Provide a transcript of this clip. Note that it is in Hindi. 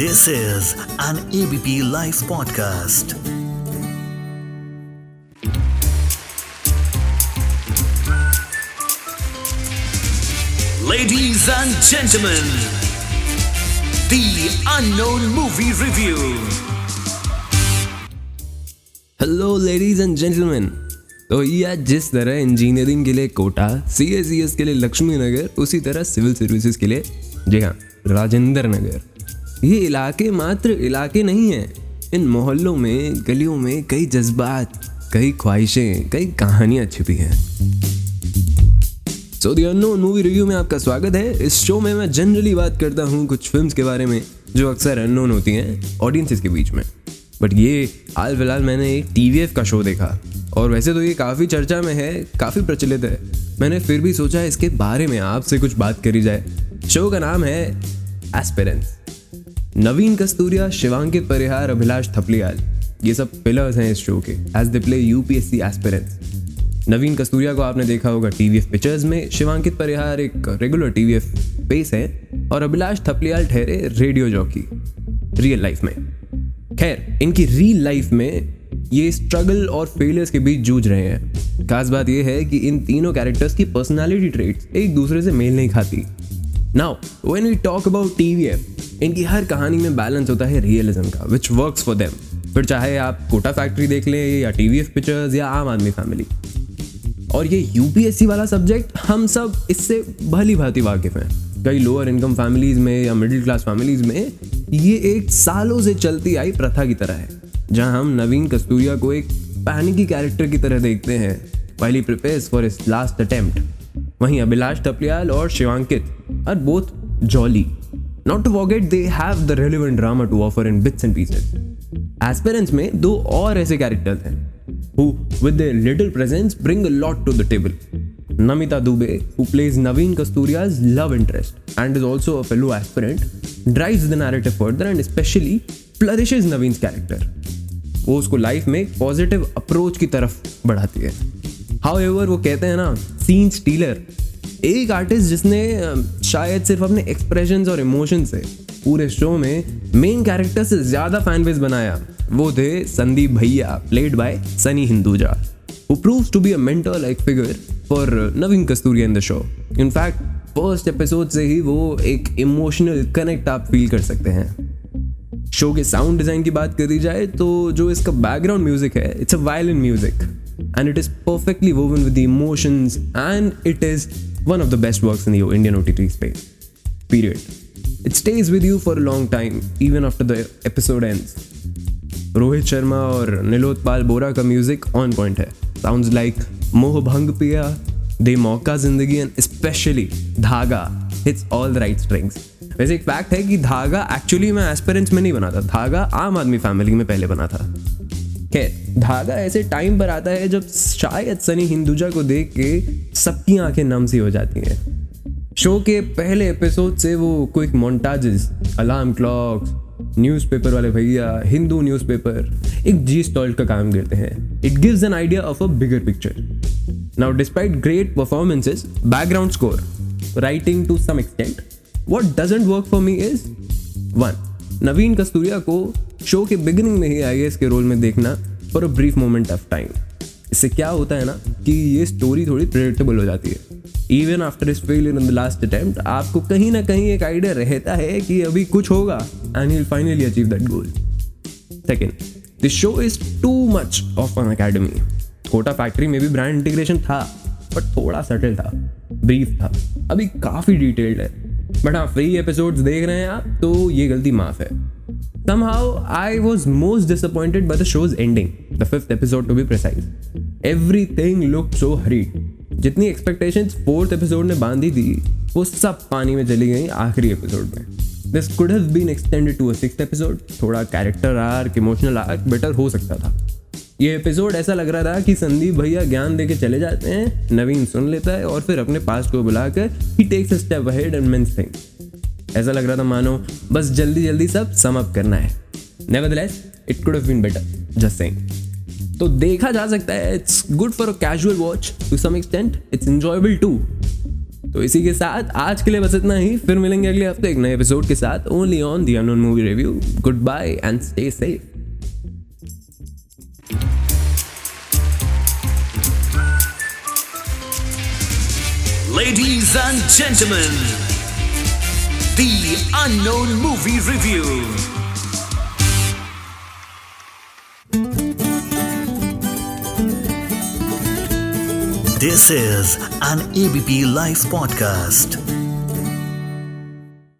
This is an ABP Life podcast. Ladies and gentlemen, the unknown movie review. Hello ladies and gentleman तो यह जिस तरह इंजीनियरिंग के लिए कोटा सी के लिए लक्ष्मी नगर उसी तरह सिविल सर्विसेज़ के लिए जी हाँ राजेंद्र नगर ये इलाके मात्र इलाके नहीं हैं। इन मोहल्लों में, गलियों में कई जज्बात, कई ख्वाहिशें, कई कहानियाँ छिपी हैं। So the unknown movie review में आपका स्वागत है। इस शो में मैं जनरली बात करता हूँ कुछ फिल्म्स के बारे में, जो अक्सर अननोन होती हैं ऑडियंसेस के बीच में। बट ये हाल फ़िलहाल मैंने एक टीवीएफ का शो देखा। और वैसे तो ये काफ़ी चर्चा में है, काफ़ी प्रचलित है। मैंने फिर भी सोचा इसके बारे में आपसे कुछ बात करी जाए। शो का नाम है एस्पेरेंस नवीन कस्तूरिया शिवांकित परिहार, अभिलाष थपलियाल। ये सब पिलर्स हैं इस शो के। As they play UPSC aspirants Naveen Kasturia को आपने देखा होगा टीवीएफ पिक्चर्स में। शिवांकित परिहार एक रेगुलर टीवीएफ फेस है और अभिलाष थपलियाल ठहरे रेडियो जॉकी रियल लाइफ में। खैर, इनकी रियल लाइफ में ये स्ट्रगल और फेलियर्स के बीच जूझ रहे हैं। खास बात यह है कि इन तीनों कैरेक्टर्स की पर्सनालिटी ट्रेट्स एक दूसरे से मेल नहीं खाती। Now when we talk about TVF इनकी हर कहानी में बैलेंस होता है रियलिज्म का विच वर्क्स फॉर देम फिर चाहे आप कोटा फैक्ट्री देख लें, या टीवीएफ पिक्चर्स या आम आदमी फैमिली और ये यूपीएससी वाला सब्जेक्ट हम सब इससे भली भांति वाकिफ हैं. कई लोअर इनकम फैमिलीज़ में, या मिडिल क्लास फैमिलीज़ में, ये एक सालों से चलती आई प्रथा की तरह है, जहाँ हम नवीन कस्तूरिया को एक पैनिकी कैरेक्टर की तरह देखते हैं वाइल प्रिपेयर्स फॉर इस लास्ट अटेम्प्ट वहीं अभिलाष टपलियाल और Shivankit are both jolly not to forget they have the relevant drama to offer in bits and pieces Aspirants दो और ऐसे कैरेक्टर्स हैं who, with their little presence, bring a lot to the table. Namita Dubey, who plays Naveen Kasturia's love interest and is also a fellow aspirant, drives the narrative further and especially flourishes Naveen's character. वो उसको लाइफ में पॉजिटिव अप्रोच की तरफ़ बढ़ाती है हाउ वो कहते हैं ना सीन स्टीलर एक आर्टिस्ट जिसने शायद सिर्फ़ अपने एक्सप्रेशन और इमोशन से पूरे शो में मेन कैरेक्टर से ज़्यादा फ़ैन बेस बनाया, वो थे संदीप भैया played by Sunny Hinduja, who proves to be a mentor like figure for Naveen Kasturia in the show. In first episode से ही वो एक इमोशनल कनेक्ट आप फील कर सकते हैं शो के साउंड डिज़ाइन की बात करी जाए तो जो इसका बैकग्राउंड म्यूज़िक है it's a violin music and it is perfectly woven with emotions and it is one of the best works in the Indian OTT space period it stays with you for a long time even after the episode ends Rohit Sharma और नीलोत्पाल बोरा का म्यूज़िक ऑन पॉइंट है साउंड्स लाइक मोह भंग पिया दे मौका ज़िंदगी एंड स्पेशली धागा hits all the right strings वैसे एक फैक्ट है कि धागा एक्चुअली मैं एस्पेरेंस में नहीं बना था। धागा आम आदमी फैमिली में पहले बना था। खैर धागा ऐसे टाइम पर आता है जब शायद सनी हिंदुजा को देख के सबकी आँखें नम सी हो जाती हैं। शो के पहले एपिसोड से वो quick montages alarm clocks newspaper वाले भैया हिंदू न्यूज़पेपर एक जी स्टॉल्ट का काम करते हैं। It gives an idea of a bigger picture now despite great performances background score writing to some extent what doesn't work for me is one Naveen Kasturia को शो के बिगिनिंग में ही आई के रोल में देखना for a brief moment of time इससे क्या होता है ना कि ये स्टोरी थोड़ी प्रेडिक्टेबल हो जाती है। इवन आफ्टर इस failure in the last attempt आपको कहीं ना कहीं एक आइडिया रहता है कि अभी कुछ होगा and he finally achieve that goal second this show is too much of an academy Kota factory में भी ब्रांड इंटीग्रेशन था बट थोड़ा सटल था ब्रीफ था। अभी काफ़ी डिटेल्ड है। बट हाँ फ्री एपिसोड्स देख रहे हैं आप तो ये गलती माफ़ है। Somehow, I was most disappointed by the show's ending, the fifth episode to be precise. Everything looked so hurried. जितनी एक्सपेक्टेशंस फोर्थ एपिसोड ने बांधी थी वो सब पानी में चली गई आखिरी एपिसोड में this could have been extended to a six episode थोड़ा character arc emotional arc better हो सकता था ये एपिसोड ऐसा लग रहा था कि संदीप भैया ज्ञान दे के चले जाते हैं नवीन सुन लेता है और फिर अपने पास को बुलाकर ही takes a step ahead and mains ऐसा लग रहा था मानो बस जल्दी जल्दी सब सम अप करना है। Nevertheless it could have been better just saying तो देखा जा सकता है it's good for a casual watch to some extent it's enjoyable too तो इसी के साथ आज के लिए बस इतना ही फिर मिलेंगे अगले हफ़्ते एक नए एपिसोड के साथ only on the unknown movie review good bye and stay safe Ladies and gentlemen, the unknown movie review. This is an ABP Life podcast.